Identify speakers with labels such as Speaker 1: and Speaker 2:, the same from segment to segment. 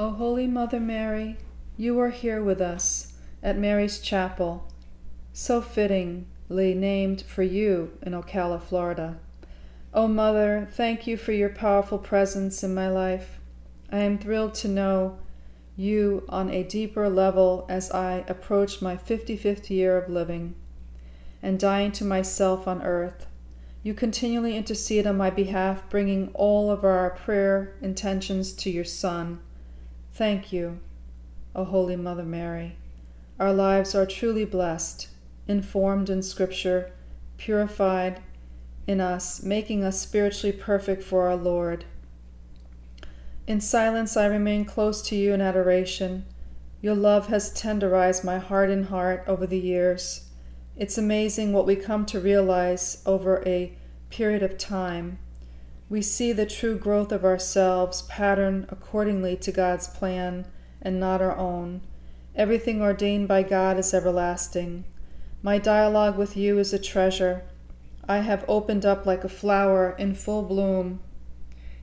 Speaker 1: O Holy Mother Mary, you are here with us at Mary's Chapel, so fittingly named for you in Ocala, Florida. O Mother, thank you for your powerful presence in my life. I am thrilled to know you on a deeper level as I approach my 55th year of living and dying to myself on earth. You continually intercede on my behalf, bringing all of our prayer intentions to your Son Thank you, O Holy Mother Mary. Our lives are truly blessed, informed in Scripture, purified in us, making us spiritually perfect for our Lord. In silence, I remain close to you in adoration. Your love has tenderized my heart and heart over the years. It's amazing what we come to realize over a period of time we see the true growth of ourselves patterned accordingly to God's plan and not our own. Everything ordained by God is everlasting. My dialogue with you is a treasure. I have opened up like a flower in full bloom.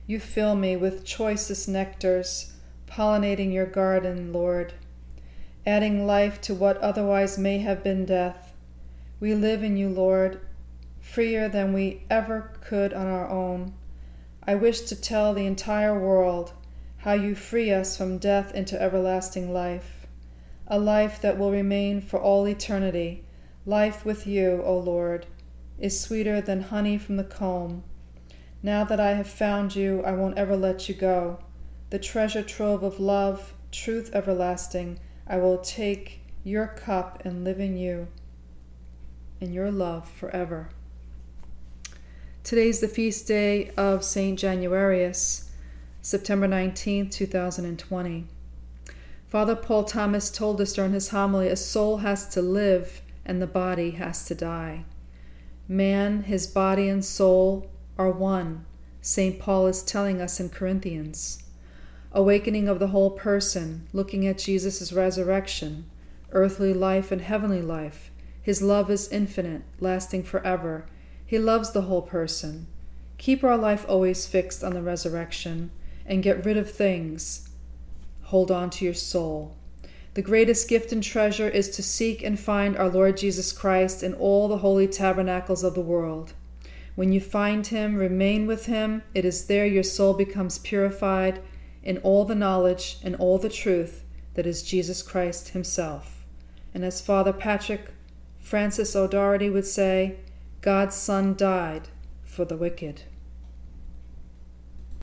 Speaker 1: You fill me with choicest nectars, pollinating your garden, Lord, adding life to what otherwise may have been death. We live in you, Lord, freer than we ever could on our own. I wish to tell the entire world how you free us from death into everlasting life, a life that will remain for all eternity. Life with you, O Lord, is sweeter than honey from the comb. Now that I have found you, I won't ever let you go. The treasure trove of love, truth everlasting, I will take your cup and live in you, in your love forever. Today is the feast day of St. Januarius, September 19, 2020. Father Paul Thomas told us during his homily a soul has to live and the body has to die. Man, his body, and soul are one, St. Paul is telling us in Corinthians. Awakening of the whole person, looking at Jesus' resurrection, earthly life and heavenly life. His love is infinite, lasting forever he loves the whole person. Keep our life always fixed on the resurrection and get rid of things. Hold on to your soul. The greatest gift and treasure is to seek and find our Lord Jesus Christ in all the holy tabernacles of the world. When you find him, remain with him. It is there your soul becomes purified in all the knowledge and all the truth that is Jesus Christ himself. And as Father Patrick Francis O'Doherty would say, God's Son died for the wicked.